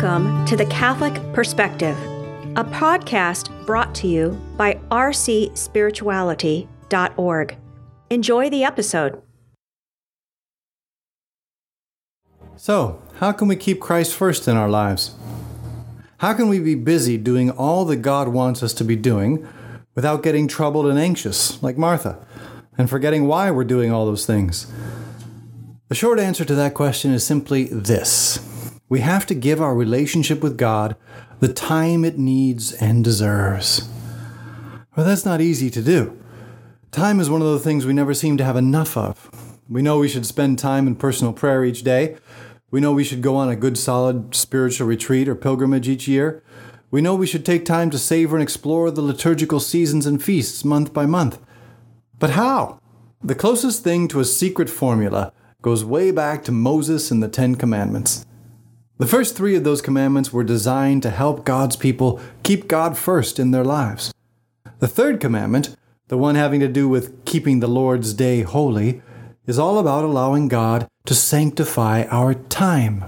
Welcome to the Catholic Perspective, a podcast brought to you by rcspirituality.org. Enjoy the episode. So, how can we keep Christ first in our lives? How can we be busy doing all that God wants us to be doing without getting troubled and anxious, like Martha, and forgetting why we're doing all those things? The short answer to that question is simply this we have to give our relationship with God the time it needs and deserves. Well, that's not easy to do. Time is one of the things we never seem to have enough of. We know we should spend time in personal prayer each day. We know we should go on a good, solid spiritual retreat or pilgrimage each year. We know we should take time to savor and explore the liturgical seasons and feasts month by month. But how? The closest thing to a secret formula goes way back to Moses and the Ten Commandments. The first three of those commandments were designed to help God's people keep God first in their lives. The third commandment, the one having to do with keeping the Lord's day holy, is all about allowing God to sanctify our time.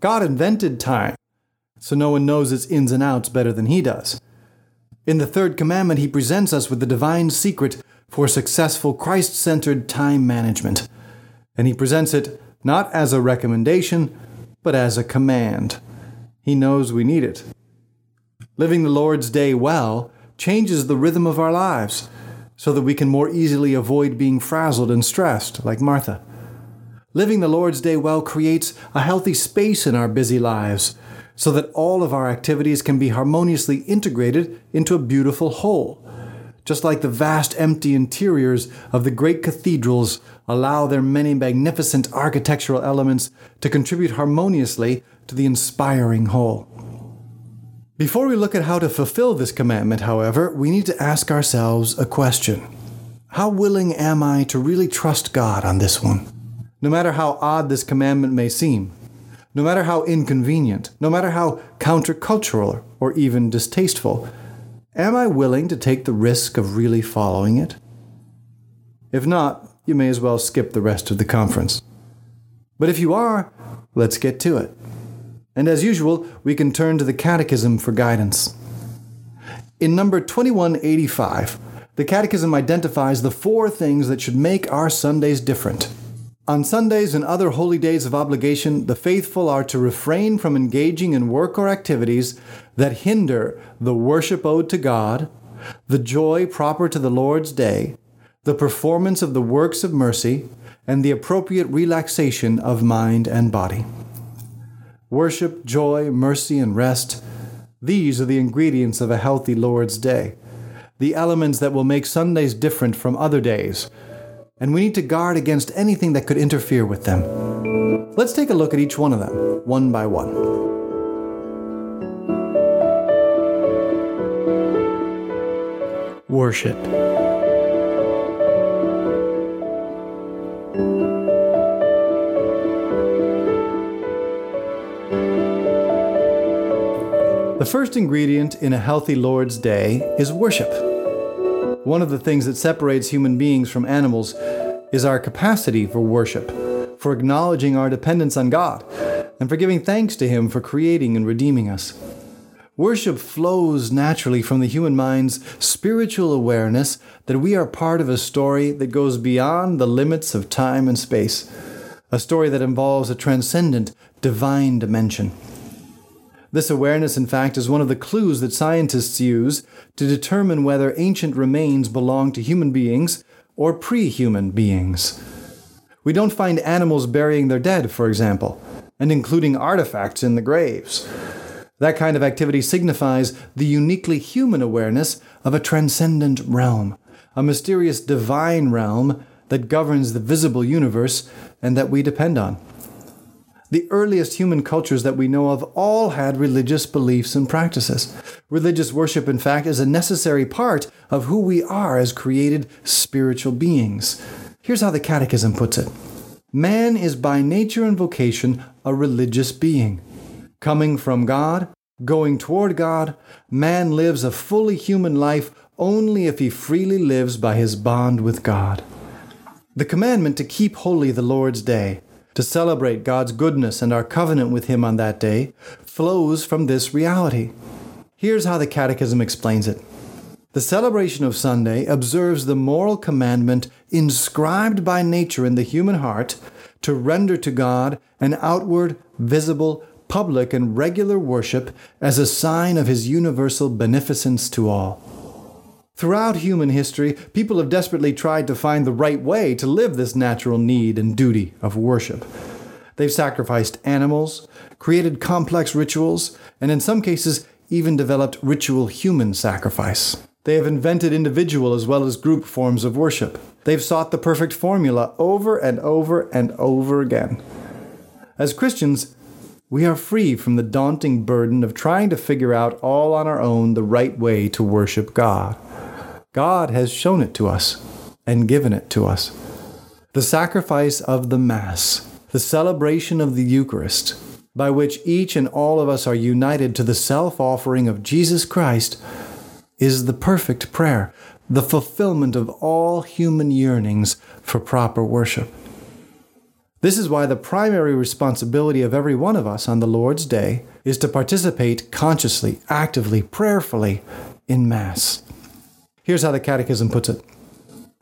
God invented time, so no one knows its ins and outs better than He does. In the third commandment, He presents us with the divine secret for successful Christ centered time management. And He presents it not as a recommendation, but as a command. He knows we need it. Living the Lord's day well changes the rhythm of our lives so that we can more easily avoid being frazzled and stressed, like Martha. Living the Lord's day well creates a healthy space in our busy lives so that all of our activities can be harmoniously integrated into a beautiful whole. Just like the vast empty interiors of the great cathedrals allow their many magnificent architectural elements to contribute harmoniously to the inspiring whole. Before we look at how to fulfill this commandment, however, we need to ask ourselves a question How willing am I to really trust God on this one? No matter how odd this commandment may seem, no matter how inconvenient, no matter how countercultural or even distasteful, Am I willing to take the risk of really following it? If not, you may as well skip the rest of the conference. But if you are, let's get to it. And as usual, we can turn to the Catechism for guidance. In number 2185, the Catechism identifies the four things that should make our Sundays different. On Sundays and other holy days of obligation, the faithful are to refrain from engaging in work or activities that hinder the worship owed to God, the joy proper to the Lord's day, the performance of the works of mercy, and the appropriate relaxation of mind and body. Worship, joy, mercy, and rest these are the ingredients of a healthy Lord's day, the elements that will make Sundays different from other days and we need to guard against anything that could interfere with them. Let's take a look at each one of them, one by one. Worship. The first ingredient in a healthy Lord's Day is worship. One of the things that separates human beings from animals is our capacity for worship, for acknowledging our dependence on God, and for giving thanks to Him for creating and redeeming us. Worship flows naturally from the human mind's spiritual awareness that we are part of a story that goes beyond the limits of time and space, a story that involves a transcendent, divine dimension. This awareness, in fact, is one of the clues that scientists use to determine whether ancient remains belong to human beings or pre human beings. We don't find animals burying their dead, for example, and including artifacts in the graves. That kind of activity signifies the uniquely human awareness of a transcendent realm, a mysterious divine realm that governs the visible universe and that we depend on. The earliest human cultures that we know of all had religious beliefs and practices. Religious worship, in fact, is a necessary part of who we are as created spiritual beings. Here's how the Catechism puts it Man is by nature and vocation a religious being. Coming from God, going toward God, man lives a fully human life only if he freely lives by his bond with God. The commandment to keep holy the Lord's day to celebrate God's goodness and our covenant with Him on that day flows from this reality. Here's how the Catechism explains it. The celebration of Sunday observes the moral commandment inscribed by nature in the human heart to render to God an outward, visible, public, and regular worship as a sign of His universal beneficence to all. Throughout human history, people have desperately tried to find the right way to live this natural need and duty of worship. They've sacrificed animals, created complex rituals, and in some cases, even developed ritual human sacrifice. They have invented individual as well as group forms of worship. They've sought the perfect formula over and over and over again. As Christians, we are free from the daunting burden of trying to figure out all on our own the right way to worship God. God has shown it to us and given it to us. The sacrifice of the Mass, the celebration of the Eucharist, by which each and all of us are united to the self offering of Jesus Christ, is the perfect prayer, the fulfillment of all human yearnings for proper worship. This is why the primary responsibility of every one of us on the Lord's Day is to participate consciously, actively, prayerfully in Mass. Here's how the Catechism puts it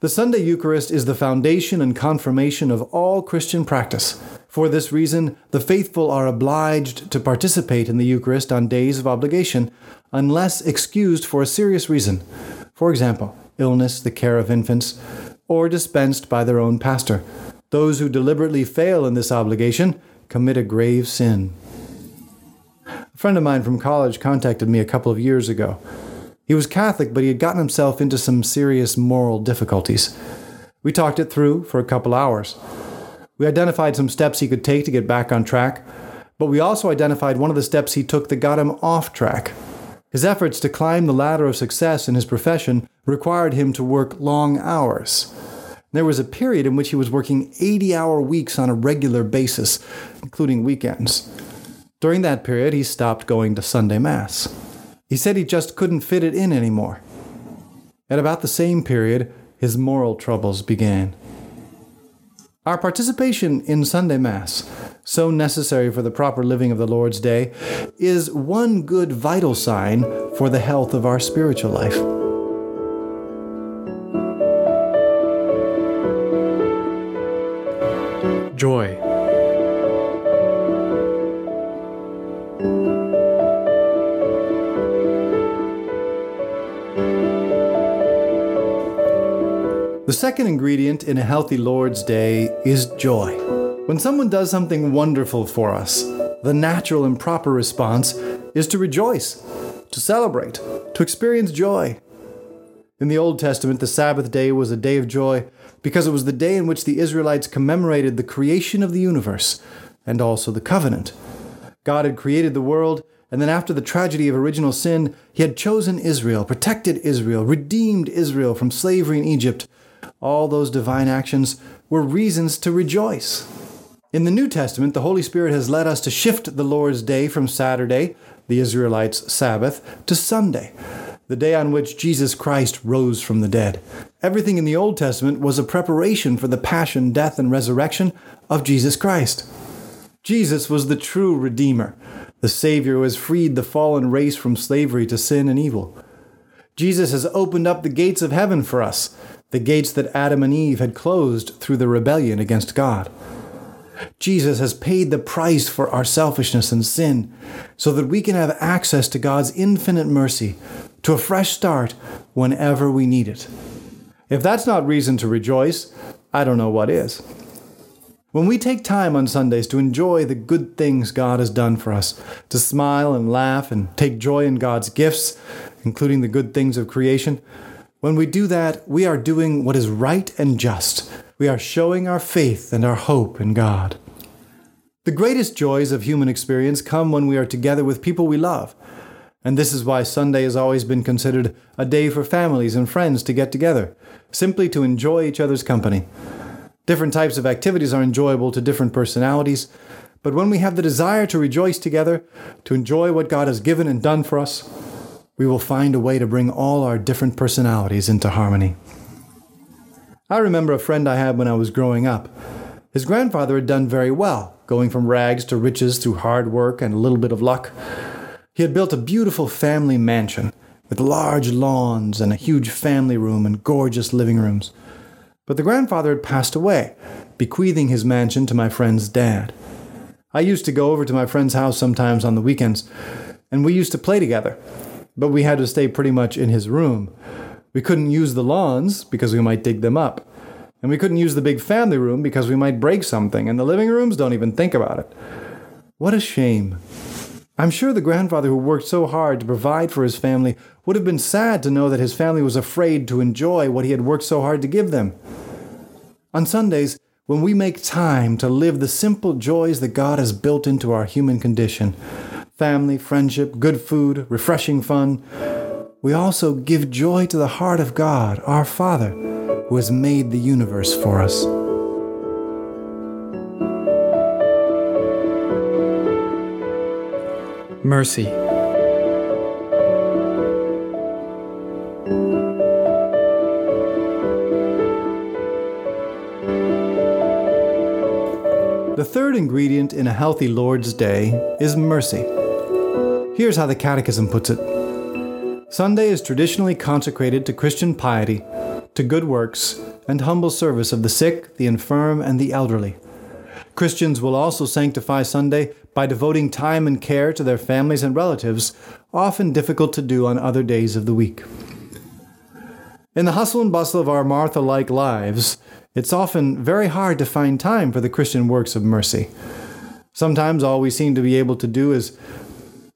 The Sunday Eucharist is the foundation and confirmation of all Christian practice. For this reason, the faithful are obliged to participate in the Eucharist on days of obligation, unless excused for a serious reason. For example, illness, the care of infants, or dispensed by their own pastor. Those who deliberately fail in this obligation commit a grave sin. A friend of mine from college contacted me a couple of years ago. He was Catholic, but he had gotten himself into some serious moral difficulties. We talked it through for a couple hours. We identified some steps he could take to get back on track, but we also identified one of the steps he took that got him off track. His efforts to climb the ladder of success in his profession required him to work long hours. There was a period in which he was working 80 hour weeks on a regular basis, including weekends. During that period, he stopped going to Sunday Mass. He said he just couldn't fit it in anymore. At about the same period, his moral troubles began. Our participation in Sunday Mass, so necessary for the proper living of the Lord's Day, is one good vital sign for the health of our spiritual life. Joy. The second ingredient in a healthy Lord's Day is joy. When someone does something wonderful for us, the natural and proper response is to rejoice, to celebrate, to experience joy. In the Old Testament, the Sabbath day was a day of joy because it was the day in which the Israelites commemorated the creation of the universe and also the covenant. God had created the world, and then after the tragedy of original sin, He had chosen Israel, protected Israel, redeemed Israel from slavery in Egypt, all those divine actions were reasons to rejoice. In the New Testament, the Holy Spirit has led us to shift the Lord's Day from Saturday, the Israelites' Sabbath, to Sunday, the day on which Jesus Christ rose from the dead. Everything in the Old Testament was a preparation for the passion, death, and resurrection of Jesus Christ. Jesus was the true Redeemer, the Savior who has freed the fallen race from slavery to sin and evil. Jesus has opened up the gates of heaven for us, the gates that Adam and Eve had closed through the rebellion against God. Jesus has paid the price for our selfishness and sin so that we can have access to God's infinite mercy, to a fresh start whenever we need it. If that's not reason to rejoice, I don't know what is. When we take time on Sundays to enjoy the good things God has done for us, to smile and laugh and take joy in God's gifts, including the good things of creation, when we do that, we are doing what is right and just. We are showing our faith and our hope in God. The greatest joys of human experience come when we are together with people we love. And this is why Sunday has always been considered a day for families and friends to get together, simply to enjoy each other's company. Different types of activities are enjoyable to different personalities, but when we have the desire to rejoice together, to enjoy what God has given and done for us, we will find a way to bring all our different personalities into harmony. I remember a friend I had when I was growing up. His grandfather had done very well, going from rags to riches through hard work and a little bit of luck. He had built a beautiful family mansion with large lawns and a huge family room and gorgeous living rooms. But the grandfather had passed away, bequeathing his mansion to my friend's dad. I used to go over to my friend's house sometimes on the weekends, and we used to play together, but we had to stay pretty much in his room. We couldn't use the lawns because we might dig them up. And we couldn't use the big family room because we might break something, and the living rooms don't even think about it. What a shame. I'm sure the grandfather who worked so hard to provide for his family would have been sad to know that his family was afraid to enjoy what he had worked so hard to give them. On Sundays, when we make time to live the simple joys that God has built into our human condition family, friendship, good food, refreshing fun we also give joy to the heart of God, our Father, who has made the universe for us. Mercy. The third ingredient in a healthy Lord's Day is mercy. Here's how the Catechism puts it Sunday is traditionally consecrated to Christian piety, to good works, and humble service of the sick, the infirm, and the elderly. Christians will also sanctify Sunday by devoting time and care to their families and relatives, often difficult to do on other days of the week. In the hustle and bustle of our Martha like lives, it's often very hard to find time for the Christian works of mercy. Sometimes all we seem to be able to do is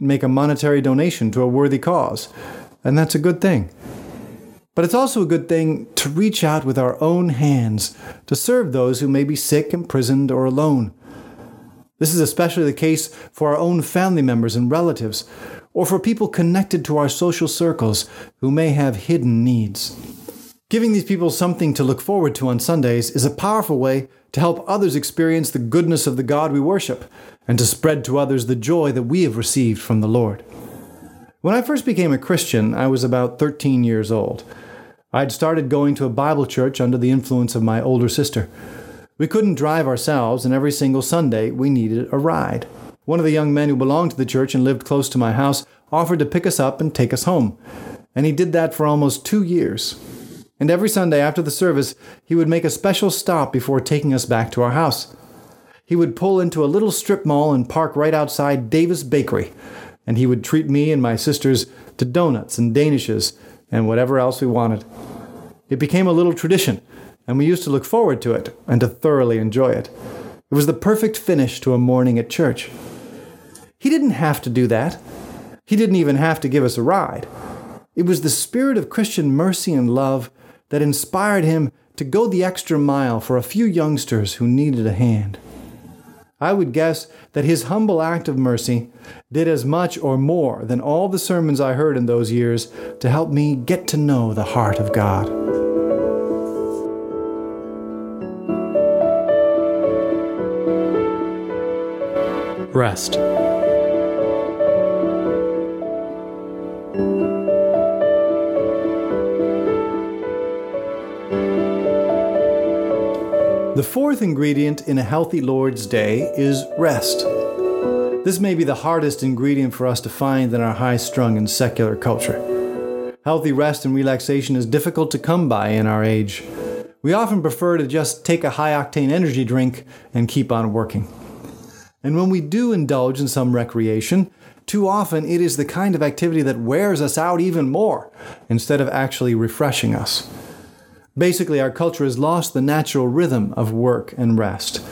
make a monetary donation to a worthy cause, and that's a good thing. But it's also a good thing to reach out with our own hands to serve those who may be sick, imprisoned, or alone. This is especially the case for our own family members and relatives, or for people connected to our social circles who may have hidden needs. Giving these people something to look forward to on Sundays is a powerful way to help others experience the goodness of the God we worship and to spread to others the joy that we have received from the Lord. When I first became a Christian, I was about 13 years old. I'd started going to a Bible church under the influence of my older sister. We couldn't drive ourselves, and every single Sunday we needed a ride. One of the young men who belonged to the church and lived close to my house offered to pick us up and take us home, and he did that for almost two years and every Sunday after the service, he would make a special stop before taking us back to our house. He would pull into a little strip mall and park right outside Davis Bakery, and he would treat me and my sisters to donuts and danishes and whatever else we wanted. It became a little tradition, and we used to look forward to it and to thoroughly enjoy it. It was the perfect finish to a morning at church. He didn't have to do that. He didn't even have to give us a ride. It was the spirit of Christian mercy and love that inspired him to go the extra mile for a few youngsters who needed a hand. I would guess that his humble act of mercy did as much or more than all the sermons I heard in those years to help me get to know the heart of God. Rest. The fourth ingredient in a healthy Lord's Day is rest. This may be the hardest ingredient for us to find in our high strung and secular culture. Healthy rest and relaxation is difficult to come by in our age. We often prefer to just take a high octane energy drink and keep on working. And when we do indulge in some recreation, too often it is the kind of activity that wears us out even more instead of actually refreshing us. Basically, our culture has lost the natural rhythm of work and rest.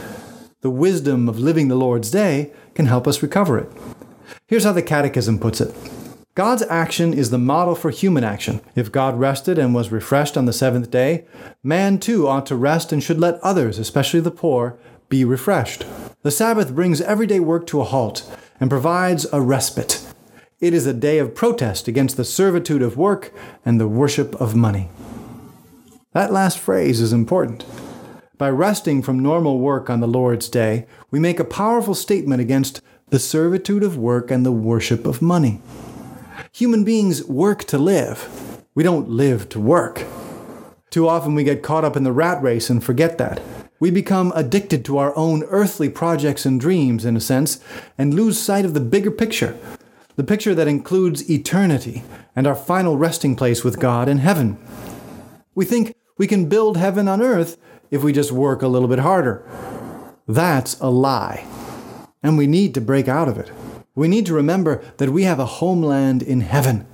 The wisdom of living the Lord's day can help us recover it. Here's how the Catechism puts it God's action is the model for human action. If God rested and was refreshed on the seventh day, man too ought to rest and should let others, especially the poor, be refreshed. The Sabbath brings everyday work to a halt and provides a respite. It is a day of protest against the servitude of work and the worship of money. That last phrase is important. By resting from normal work on the Lord's day, we make a powerful statement against the servitude of work and the worship of money. Human beings work to live. We don't live to work. Too often we get caught up in the rat race and forget that. We become addicted to our own earthly projects and dreams, in a sense, and lose sight of the bigger picture the picture that includes eternity and our final resting place with God in heaven. We think we can build heaven on earth if we just work a little bit harder. That's a lie. And we need to break out of it. We need to remember that we have a homeland in heaven,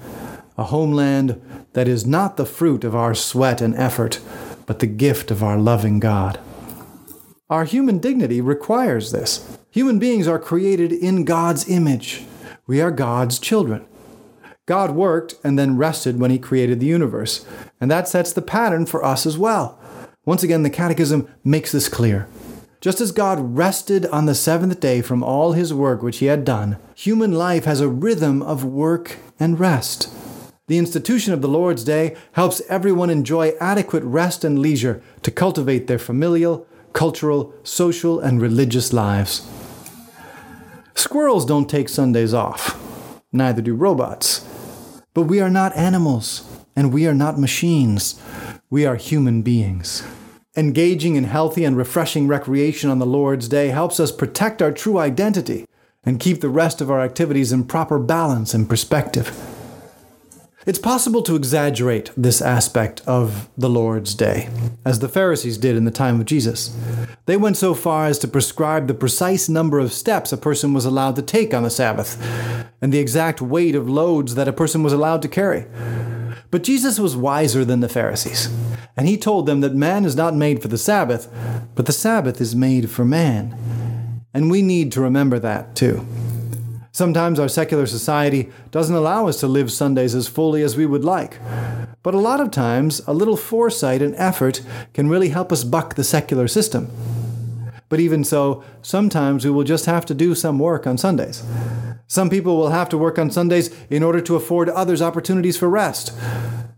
a homeland that is not the fruit of our sweat and effort, but the gift of our loving God. Our human dignity requires this. Human beings are created in God's image. We are God's children. God worked and then rested when he created the universe, and that sets the pattern for us as well. Once again, the Catechism makes this clear. Just as God rested on the seventh day from all his work which he had done, human life has a rhythm of work and rest. The institution of the Lord's Day helps everyone enjoy adequate rest and leisure to cultivate their familial, cultural, social, and religious lives. Squirrels don't take Sundays off, neither do robots. But we are not animals, and we are not machines. We are human beings. Engaging in healthy and refreshing recreation on the Lord's Day helps us protect our true identity and keep the rest of our activities in proper balance and perspective. It's possible to exaggerate this aspect of the Lord's Day, as the Pharisees did in the time of Jesus. They went so far as to prescribe the precise number of steps a person was allowed to take on the Sabbath, and the exact weight of loads that a person was allowed to carry. But Jesus was wiser than the Pharisees, and he told them that man is not made for the Sabbath, but the Sabbath is made for man. And we need to remember that too. Sometimes our secular society doesn't allow us to live Sundays as fully as we would like. But a lot of times, a little foresight and effort can really help us buck the secular system. But even so, sometimes we will just have to do some work on Sundays. Some people will have to work on Sundays in order to afford others opportunities for rest.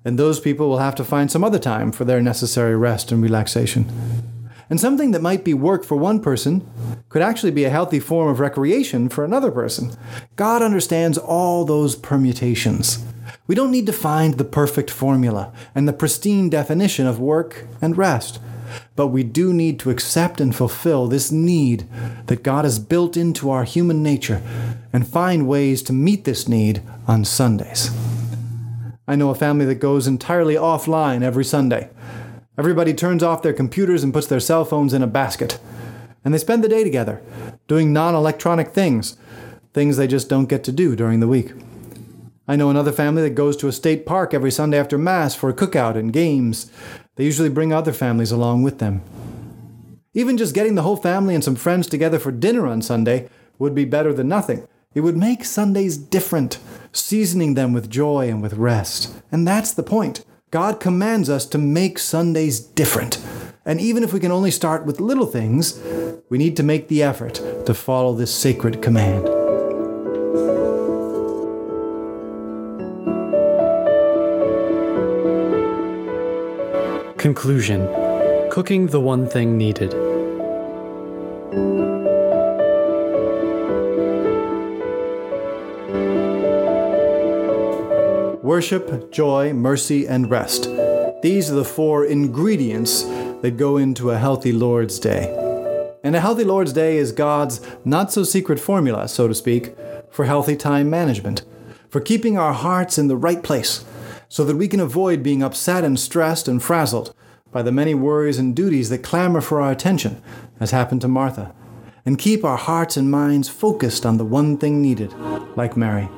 And those people will have to find some other time for their necessary rest and relaxation. And something that might be work for one person could actually be a healthy form of recreation for another person. God understands all those permutations. We don't need to find the perfect formula and the pristine definition of work and rest. But we do need to accept and fulfill this need that God has built into our human nature and find ways to meet this need on Sundays. I know a family that goes entirely offline every Sunday. Everybody turns off their computers and puts their cell phones in a basket. And they spend the day together, doing non electronic things, things they just don't get to do during the week. I know another family that goes to a state park every Sunday after Mass for a cookout and games. They usually bring other families along with them. Even just getting the whole family and some friends together for dinner on Sunday would be better than nothing. It would make Sundays different, seasoning them with joy and with rest. And that's the point. God commands us to make Sundays different. And even if we can only start with little things, we need to make the effort to follow this sacred command. Conclusion Cooking the one thing needed. Worship, joy, mercy, and rest. These are the four ingredients that go into a healthy Lord's Day. And a healthy Lord's Day is God's not so secret formula, so to speak, for healthy time management, for keeping our hearts in the right place, so that we can avoid being upset and stressed and frazzled by the many worries and duties that clamor for our attention, as happened to Martha, and keep our hearts and minds focused on the one thing needed, like Mary.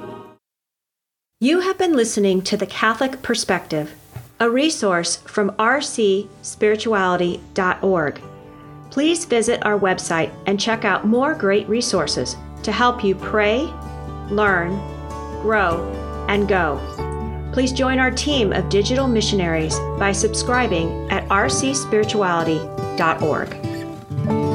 You have been listening to The Catholic Perspective, a resource from rcspirituality.org. Please visit our website and check out more great resources to help you pray, learn, grow, and go. Please join our team of digital missionaries by subscribing at rcspirituality.org.